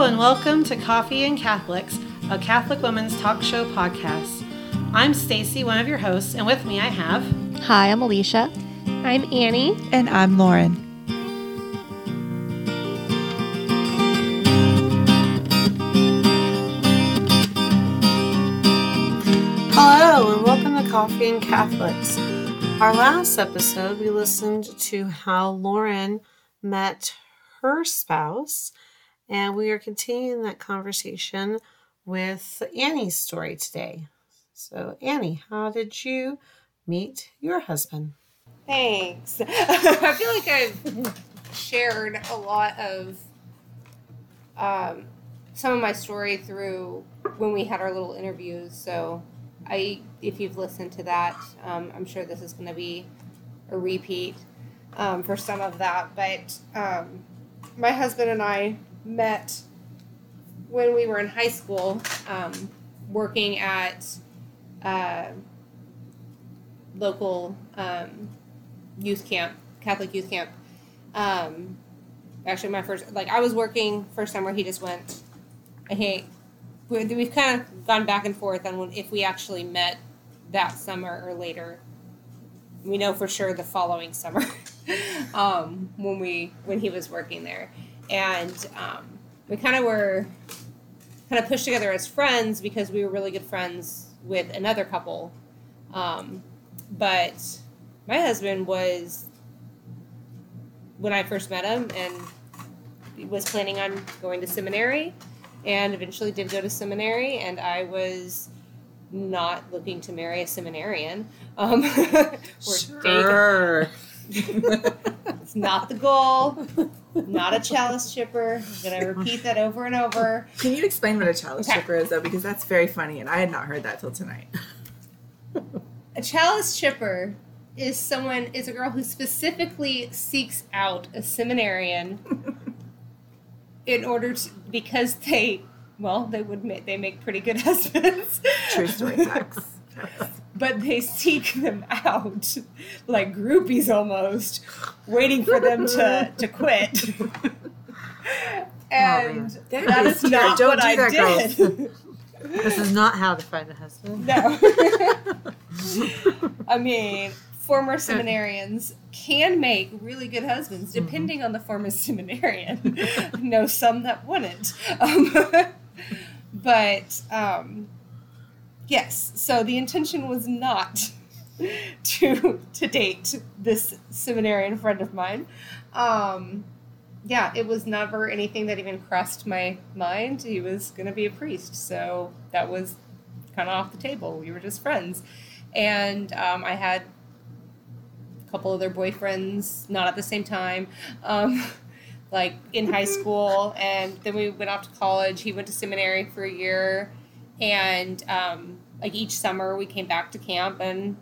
Hello, and welcome to Coffee and Catholics, a Catholic women's talk show podcast. I'm Stacy, one of your hosts, and with me I have. Hi, I'm Alicia. I'm Annie. And I'm Lauren. Hello, and welcome to Coffee and Catholics. Our last episode, we listened to how Lauren met her spouse and we are continuing that conversation with Annie's story today. So, Annie, how did you meet your husband? Thanks. I feel like I've shared a lot of um, some of my story through when we had our little interviews. So, I, if you've listened to that, um, I'm sure this is going to be a repeat um, for some of that. But um, my husband and I met when we were in high school, um, working at uh, local um, youth camp, Catholic youth camp. Um, actually, my first, like, I was working first summer. He just went. Hey, we've kind of gone back and forth on when, if we actually met that summer or later. We know for sure the following summer um, when we when he was working there and um, we kind of were kind of pushed together as friends because we were really good friends with another couple. Um, but my husband was when I first met him and was planning on going to seminary and eventually did go to seminary and I was not looking to marry a seminarian. Um, sure. it's not the goal. Not a chalice chipper. I'm gonna repeat that over and over. Can you explain what a chalice okay. chipper is, though? Because that's very funny, and I had not heard that till tonight. a chalice chipper is someone is a girl who specifically seeks out a seminarian in order to because they well they would make they make pretty good husbands. True story facts but they seek them out like groupies almost, waiting for them to, to quit. and oh, that is not Don't what I that, did. this is not how to find a husband. No. I mean, former seminarians can make really good husbands mm-hmm. depending mm-hmm. on the former seminarian. know some that wouldn't. Um, but um, Yes. So the intention was not to to date this seminarian friend of mine. Um, yeah, it was never anything that even crossed my mind. He was going to be a priest, so that was kind of off the table. We were just friends, and um, I had a couple other boyfriends, not at the same time. Um, like in high school, and then we went off to college. He went to seminary for a year, and um, like each summer we came back to camp and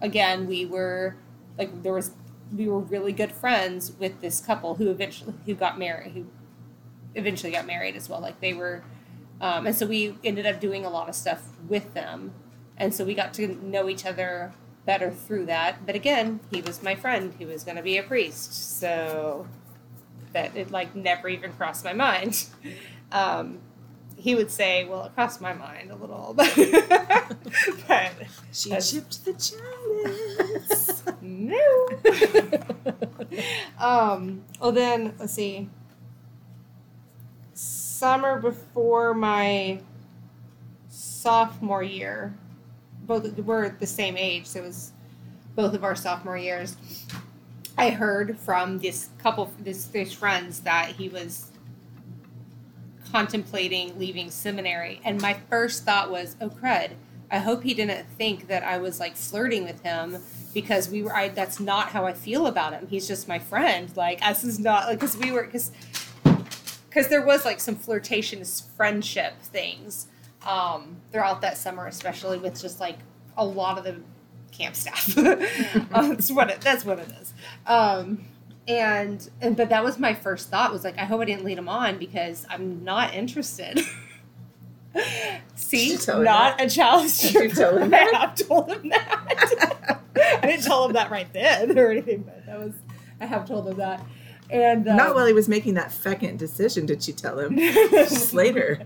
again we were like there was we were really good friends with this couple who eventually who got married who eventually got married as well. Like they were um, and so we ended up doing a lot of stuff with them. And so we got to know each other better through that. But again he was my friend. Who was going to be a priest. So that it like never even crossed my mind. Um, he would say, "Well, it crossed my mind a little, but, but she chipped the chalice." no. um. Well, then let's see. Summer before my sophomore year, both were the same age, so it was both of our sophomore years. I heard from this couple, this this friends that he was contemplating leaving seminary. And my first thought was, oh, crud. I hope he didn't think that I was like flirting with him because we were, I, that's not how I feel about him. He's just my friend. Like, this is not, like, because we were, because, because there was like some flirtatious friendship things um, throughout that summer, especially with just like a lot of the camp staff. that's what it, that's what it is. Um, and and but that was my first thought was like i hope i didn't lead him on because i'm not interested see not that? a chalice tell him that. i have told him that i didn't tell him that right then or anything but that was i have told him that And um, Not while he was making that fecund decision, did she tell him? Just later.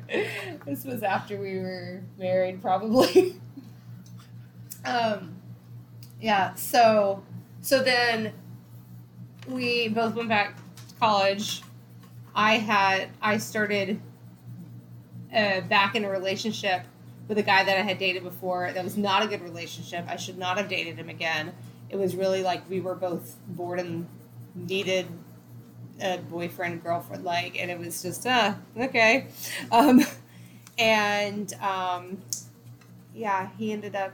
this was after we were married, probably. um, yeah. So, so then we both went back to college. I had I started uh, back in a relationship with a guy that I had dated before. That was not a good relationship. I should not have dated him again. It was really like we were both bored and needed a boyfriend girlfriend like, and it was just uh okay. Um, and um, yeah, he ended up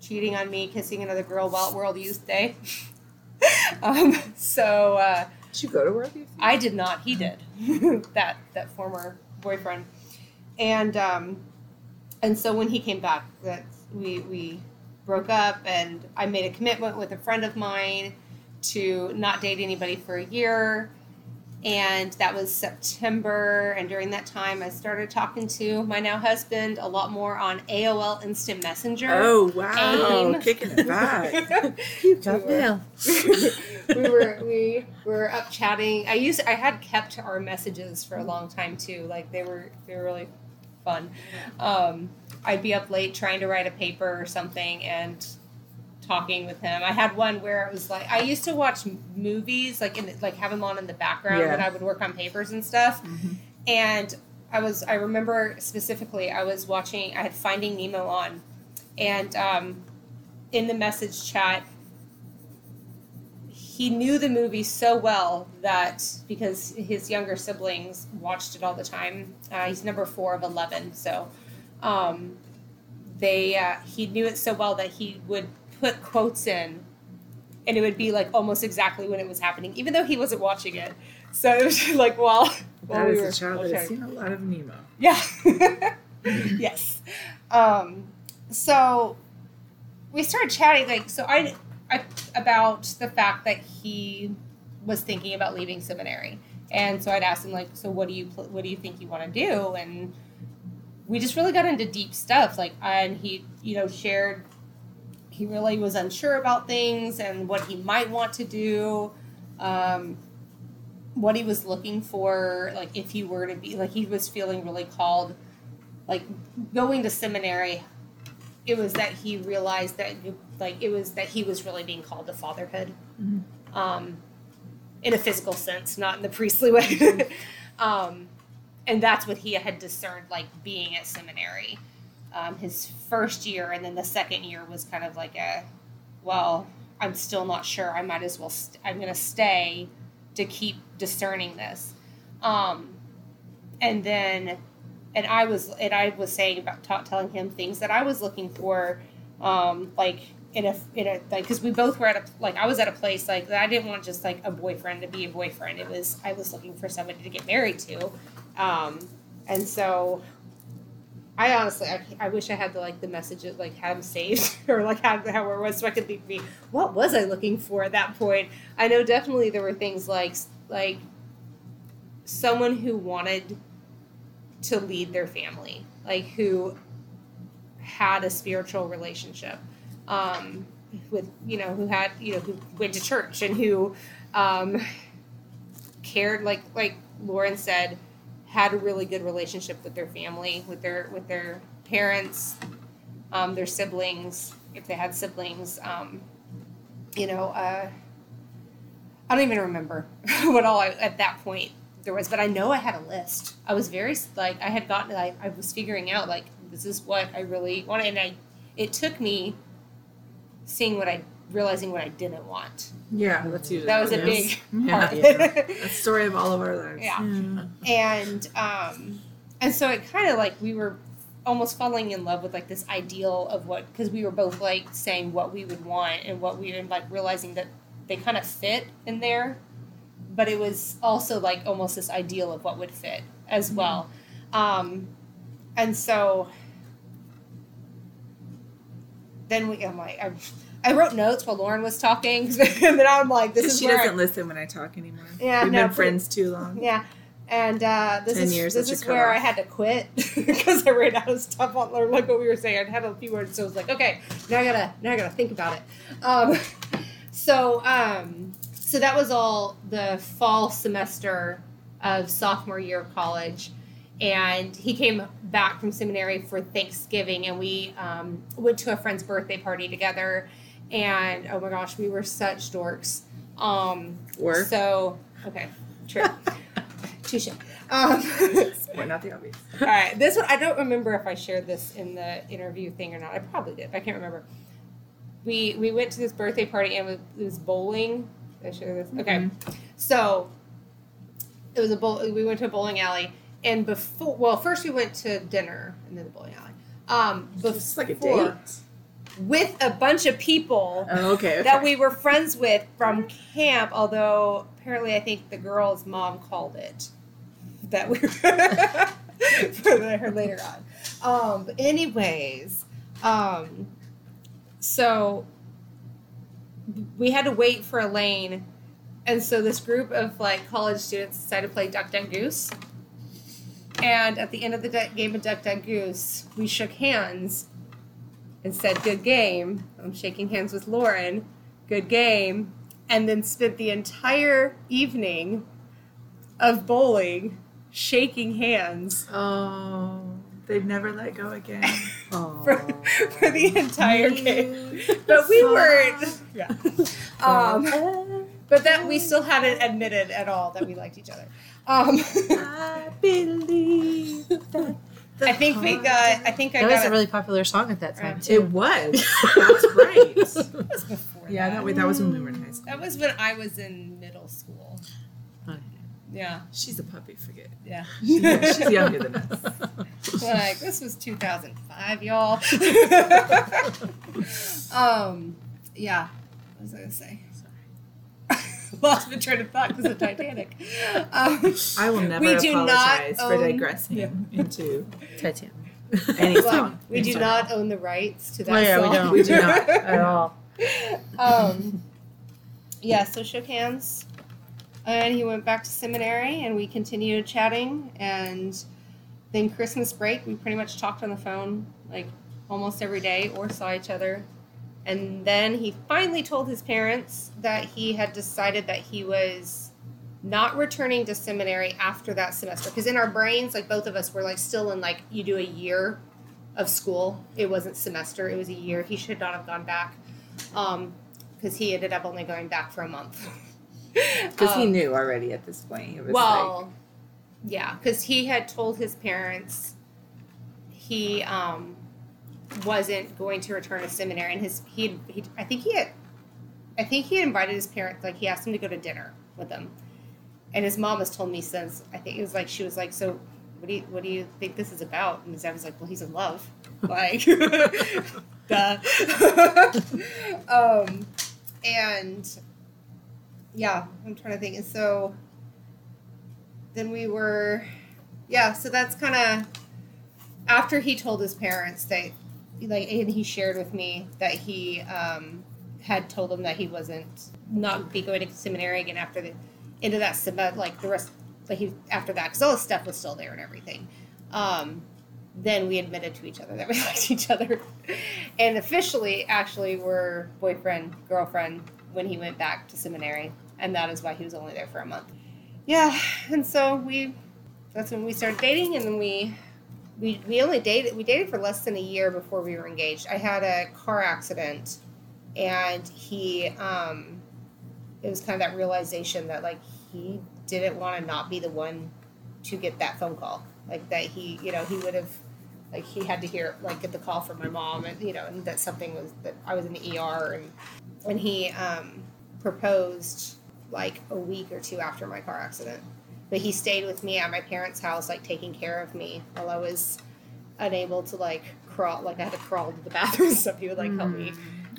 cheating on me, kissing another girl while World Youth Day. um, so. Uh, Did you go to work? I did not. He did. that that former boyfriend, and um, and so when he came back, that we we broke up, and I made a commitment with a friend of mine to not date anybody for a year. And that was September. And during that time, I started talking to my now husband a lot more on AOL Instant Messenger. Oh wow, AIM. kicking it back. you got mail. we were we were up chatting. I used I had kept our messages for a long time too. Like they were they were really fun. Um, I'd be up late trying to write a paper or something and talking with him. I had one where it was like I used to watch movies like in like have him on in the background Yeah. when I would work on papers and stuff. Mhm. And I was I remember specifically I was watching I had Finding Nemo on, and um, in the message chat he knew the movie so well that because his younger siblings watched it all the time. Uh, he's number four of eleven, so um, they uh, he knew it so well that he would put quotes in, and it would be like almost exactly when it was happening, even though he wasn't watching it. So it was like while while That we is were a child that has seen a lot of Nemo. Yeah. yes. Um, so we started chatting like so I, I about the fact that he was thinking about leaving seminary. And so I'd asked him like so what do you pl- what do you think you want to do and we just really got into deep stuff like and he you know shared he really was unsure about things and what he might want to do um, what he was looking for like if he were to be like he was feeling really called like going to seminary it was that he realized that like it was that he was really being called to fatherhood. Mhm. um, in a physical sense not in the priestly way. Um, and that's what he had discerned like being at seminary um, his first year and then the second year was kind of like a well i'm still not sure. I might as well st- i'm going to stay to keep discerning this. Um, and then and i was and i was saying about ta- telling him things that i was looking for um, like in a in a like because we both were at a like i was at a place like i didn't want just like a boyfriend to be a boyfriend. It was i was looking for somebody to get married to. Um, and so I honestly, I, I wish I had the like the messages like had them saved or like had how it was so I could think me what was I looking for at that point. I know definitely there were things like like someone who wanted to lead their family, like who had a spiritual relationship um, with you know who had you know who went to church and who um, cared like like Lauren said had a really good relationship with their family with their with their parents um, their siblings if they had siblings um, you know uh, I don't even remember what all I, at that point there was but I know I had a list. I was very like I had gotten like I was figuring out like this is what I really wanted and I it took me seeing what I realizing what I didn't want Yeah, that's usually that was a big. Yeah, part. that's the story of all of our lives. Yeah. and um and so it kind of like we were almost falling in love with like this ideal of what because we were both like saying what we would want and what we and like realizing that they kind of fit in there but it was also like almost this ideal of what would fit as well um and so then we i'm like i, I wrote notes while lauren was talking and then i'm like this is she where I- doesn't listen when I talk anymore. Yeah, We've no, been friends too long. yeah, and uh, this 10 is years, this is where cutoff. I had to quit because I ran out of stuff on like what we were saying. I had a few words, so I was like, okay, now I gotta now I gotta think about it. Um, so um, so that was all the fall semester of sophomore year of college. And he came back from seminary for Thanksgiving, and we um, went to a friend's birthday party together. And oh my gosh, we were such dorks. Um, Work. So, okay, true. Touche. Um, We're not the obvious. all right, this one I don't remember if I shared this in the interview thing or not. I probably did, but I can't remember. We we went to this birthday party and it was, bowling. Did I share this? Okay, so it was a bowl. We went to a bowling alley, and before well, first we went to dinner and then the bowling alley. Um, It's like a before date. With a bunch of people Oh, okay. okay. that we were friends with from camp. Although apparently, I think the girl's mom called it that we were for her later on. Um, but anyways, um, so we had to wait for a lane, and so this group of like college students decided to play Duck Duck Goose. And at the end of the game of Duck Duck Goose, we shook hands and said, Good game. I'm shaking hands with Lauren. Good game. And then spent the entire evening of bowling shaking hands Oh, they'd never let go again. for, for the entire game. But we weren't. Yeah. Um, but that we still hadn't admitted at all that we liked each other. Um, I believe that. I think we got. I think I That got was a it really popular song at that time Right. too. It was. That's right. was before yeah, that. that, was- that was when we were in high school. That was when I was in middle school. Okay. Yeah, She's a puppy, forget. yeah. She's younger than us. like this was 2005, y'all. um, yeah. What was I gonna say? Lost my train of thought because of Titanic. Um, I will never We do not apologize for own- digressing Yeah. into Titanic. any Look, song. we do not own the rights to that Oh, yeah, we don't. We do not. At all. um, yeah, so shook hands. And he went back to seminary, and we continued chatting. And then Christmas break, we pretty much talked on the phone like almost every day or saw each other. And then he finally told his parents that he had decided that he was not returning to seminary after that semester. Because in our brains, like both of us were like still in like, you do a year of school. It wasn't semester, it was a year. He should not have gone back because he ended up only going back for a month. Because he Um, knew already at this point. It was well, yeah, because he had told his parents he um, wasn't going to return to seminary, and his he, he I think he had I think he invited his parents like he asked him to go to dinner with them, and his mom has told me since I think it was like she was like so. What do you What do you think this is about? And his dad was like, "Well, he's in love." Like, duh. um, and yeah, I'm trying to think. And so then we were, yeah. So that's kind of after he told his parents that, like, and he shared with me that he um, had told them that he wasn't not be going to seminary again after the end of that semester, like the rest, like he after that, because all his stuff was still there and everything. Um, then we admitted to each other that we liked each other, and officially, actually, were boyfriend girlfriend when he went back to seminary, and that is why he was only there for a month. Yeah, and so we that's when we started dating, and then we we we only dated we dated for less than a year before we were engaged. I had a car accident, and he um, it was kind of that realization that like he didn't want to not be the one to get that phone call, like that he you know he would have like he had to hear like get the call from my mom and you know and that something was that I was in the ER and and he um, proposed like a week or two after my car accident. But he stayed with me at my parents' house, like taking care of me while I was unable to like crawl. Like I had to crawl to the bathroom, so he would like help me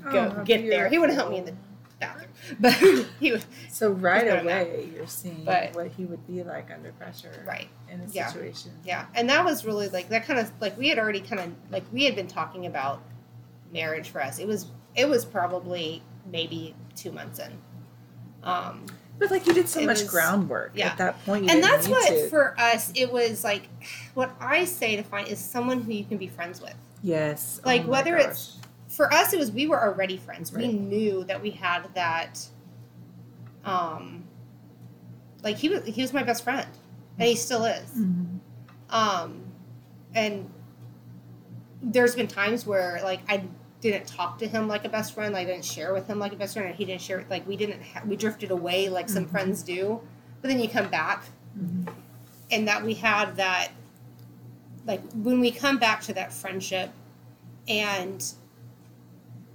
Oh, go how get there. He wouldn't help me in the bathroom, but he would. So right away, you're seeing But- what he would be like under pressure Right. in a Yeah. situation. Yeah, and that was really like that kind of like we had already kind of like we had been talking about marriage for us. It was it was probably maybe two months in. Um, But like you did so It much was- groundwork yeah. at that point. And that's what to. for us it was like what I say to find is someone who you can be friends with. yes. Like, oh whether gosh. it's- For us, it was we were already friends. We knew that we had that um, like he was he was my best friend, and he still is. Mm-hmm. Um, and there's been times where like I didn't talk to him like a best friend, like, I didn't share with him like a best friend, and he didn't share like we didn't ha- we drifted away like some Mhm. friends do, but then you come back, Mhm. and that we had that like when we come back to that friendship and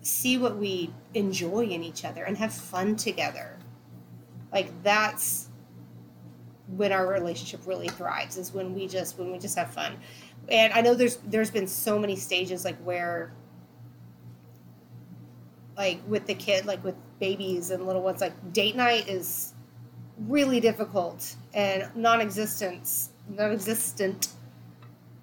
see what we enjoy in each other and have fun together like that's when our relationship really thrives is when we just when we just have fun and i know there's there's been so many stages like where like with the kid like with babies and little ones like date night is really difficult and non-existent non-existent.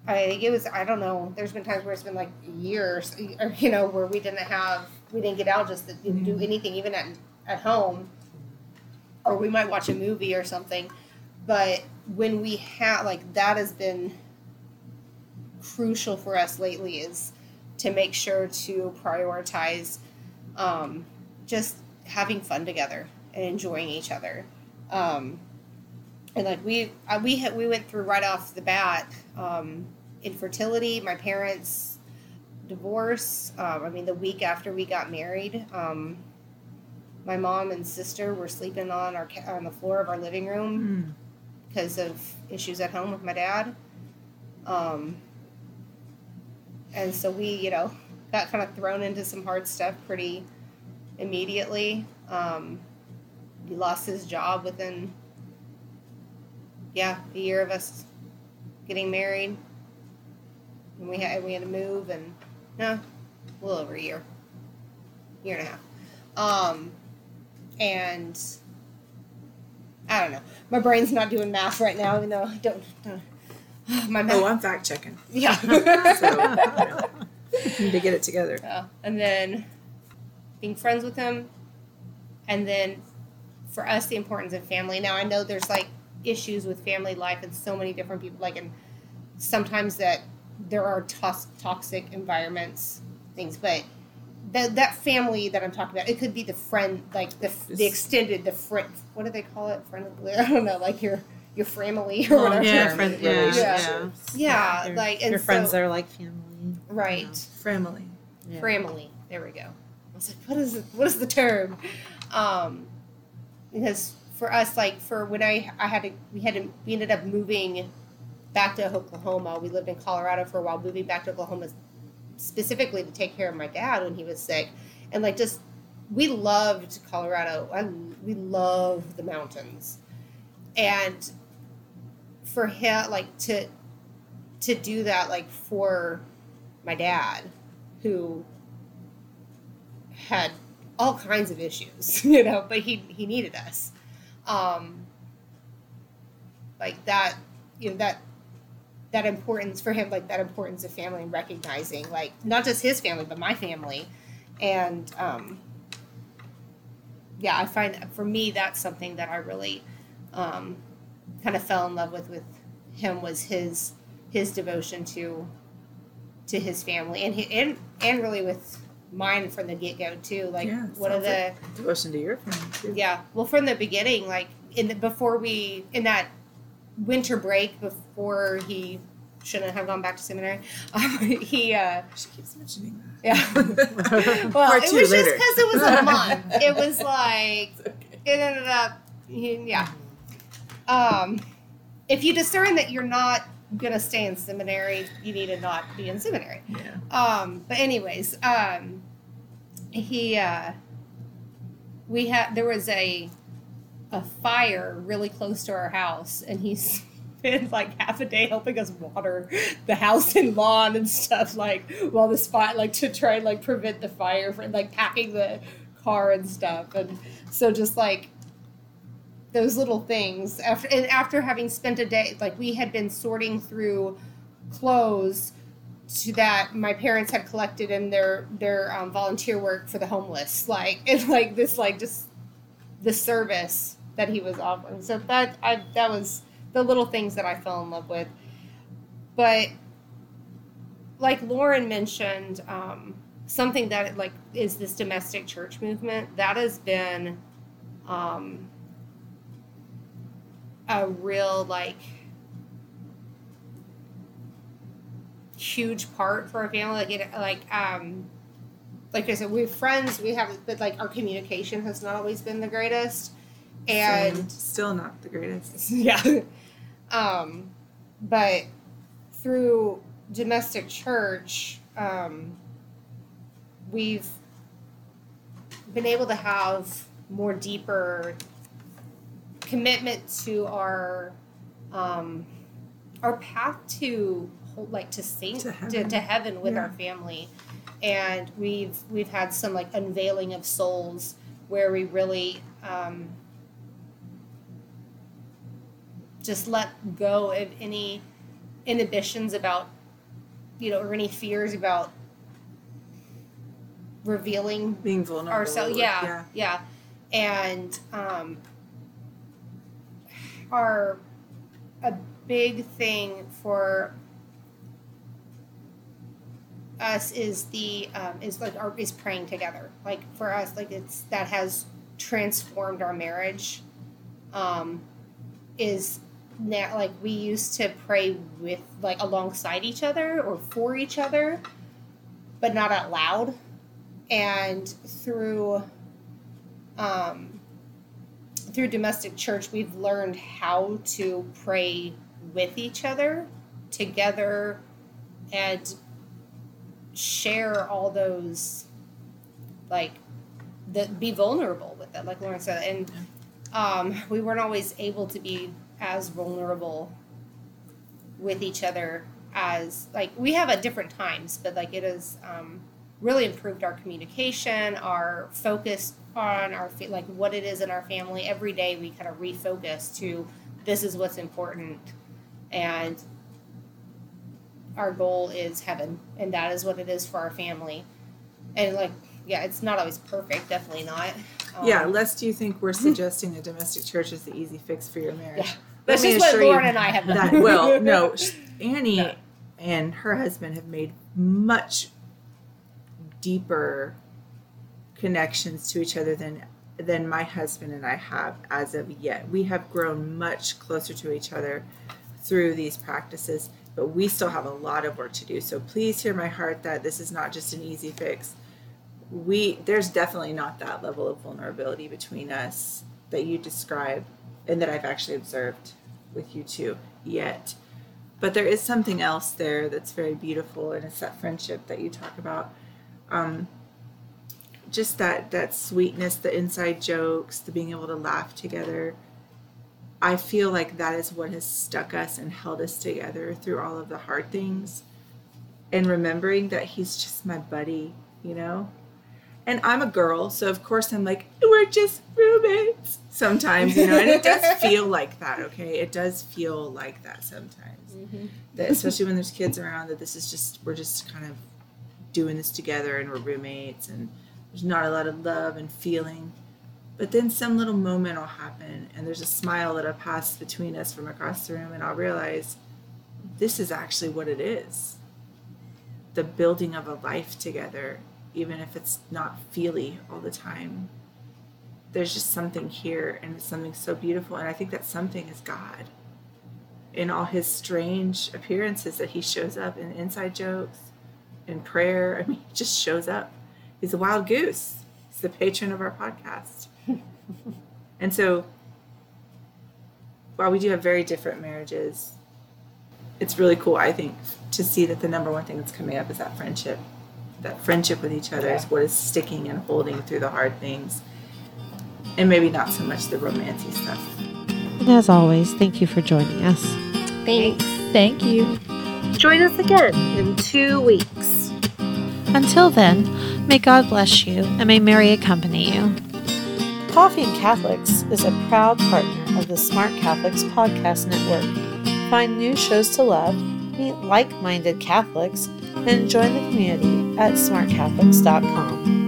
I think it was i don't know there's been times where it's been like years or you know where we didn't have we didn't get out just to do mm-hmm. anything even at at home. Or we might watch a movie or something. But when we have like that has been crucial for us lately is to make sure to prioritize um, just having fun together and enjoying each other um, and like we uh, we had, we went through right off the bat um, infertility my parents divorce um, i mean the week after we got married um, my mom and sister were sleeping on our on the floor of our living room Mm. because of issues at home with my dad. Um, and so we, you know, got kind of thrown into some hard stuff pretty immediately. Um, he lost his job within, yeah, a year of us getting married. And we had we had to move, and no, a little over a year, year and a half. Um, and I don't know. My brain's not doing math right now, even though I don't. don't my math. Oh, I'm fact checking. yeah. So, you know, need to get it together. Yeah. And then being friends with him, and then for us, the importance of family. Now I know there's like issues with family life and so many different people. Like, and sometimes that there are tos- toxic environments, things, but. That, that family that I'm talking about, it could be the friend, like the the extended, the friend. What do they call it? Friend. I don't know, like your your family or Oh, whatever. yeah, friend, yeah, relationships. Yeah, Your- like and your friends so, are like family. right. Family. Yeah. family. There we go. I was like, what is it? What is the term? Um, because for us, like for when I I had to we had to we ended up moving back to Oklahoma. We lived in Colorado for a while, moving back to Oklahoma specifically to take care of my dad when he was sick, and like just we loved Colorado. I we love the mountains, and for him like to to do that like for my dad who had all kinds of issues, you know, but he he needed us. Um like that you know that that importance for him like that importance of family and recognizing like not just his family but my family and um yeah i find for me that's something that i really um kind of fell in love with with him was his his devotion to to his family and he, and and really with mine from the get go too. Like Yeah, one of sounds the Devotion to your family too. yeah, well from the beginning, like in the, before we in that winter break before he shouldn't have gone back to seminary, um, he uh, She keeps mentioning that. yeah. well, Part it two was just because it was a month. It was like okay. it ended up yeah um if you discern that you're not gonna stay in seminary. You need to not be in seminary. Yeah. um but anyways um he uh we had there was a a fire really close to our house and he spent like half a day helping us water the house and lawn and stuff like while the spot like to try and like prevent the fire from like packing the car and stuff. And so just like those little things after and after having spent a day like we had been sorting through clothes to that my parents had collected in their their um, volunteer work for the homeless like and like this like just the service that he was offering. So that i that was the little things that i fell in love with. But like lauren mentioned um, something that like is this domestic church movement that has been um, a real like huge part for our family. Like it, like um, like I said, we're friends. We have, but like our communication has not always been the greatest, and Same. still not the greatest. yeah, um, but through domestic church, um, we've been able to have more deeper commitment to our um, our path to like to saint To to heaven. to, heaven with Yeah. our family and we've we've had some like unveiling of souls where we really um, just let go of any inhibitions about you know or any fears about revealing Being vulnerable. ourselves yeah, yeah and um our a big thing for us is the um, is like our is praying together. Like for us like it's that has transformed our marriage um is now like we used to pray with like alongside each other or for each other but not out loud. And through um, through domestic church we've learned how to pray with each other together and share all those like the be vulnerable with it like lauren said and um, we weren't always able to be as vulnerable with each other as like we have at different times but like it is. um, really improved our communication our focus on our like what it is in our family every day we kind of refocus to this is what's important and our goal is heaven and that is what it is for our family and like yeah it's not always perfect definitely not Um, Yeah, lest you think we're suggesting a domestic church is the easy fix for your marriage. Yeah. That's just what lauren and i have done That well, no, Annie Yeah. and her husband have made much deeper connections to each other than than my husband and I have as of yet. We have grown much closer to each other through these practices, but we still have a lot of work to do. So please hear my heart that this is not just an easy fix. We there's definitely not that level of vulnerability between us that you describe and that I've actually observed with you two yet. But there is something else there that's very beautiful, and it's that friendship that you talk about. Um, just that that sweetness, the inside jokes, the being able to laugh together. I feel like that is what has stuck us and held us together through all of the hard things. And remembering that he's just my buddy, you know? And I'm a girl, so of course I'm like, we're just roommates sometimes, you know, and it does feel like that, okay? It does feel like that sometimes. Mhm. That especially when there's kids around, that this is just, we're just kind of doing this together and we're roommates and there's not a lot of love and feeling. But then some little moment will happen and there's a smile that'll pass between us from across the room and I'll realize this is actually what it is. The building of a life together, even if it's not feely all the time. There's just something here and it's something so beautiful. And I think that something is God in all his strange appearances that he shows up in inside jokes, in prayer. I mean, he just shows up. He's a wild goose. He's the patron of our podcast. and so, while we do have very different marriages, it's really cool, I think, to see that the number one thing that's coming up is that friendship. That friendship with each other is what is sticking and holding through the hard things. And maybe not so much the romancy stuff. And as always, thank you for joining us. thanks Thank you. Join us again in two weeks. Until then, may God bless you and may Mary accompany you. Coffee and Catholics is a proud partner of the Smart Catholics Podcast Network. Find new shows to love, meet like minded Catholics, and join the community at smartcatholics.com.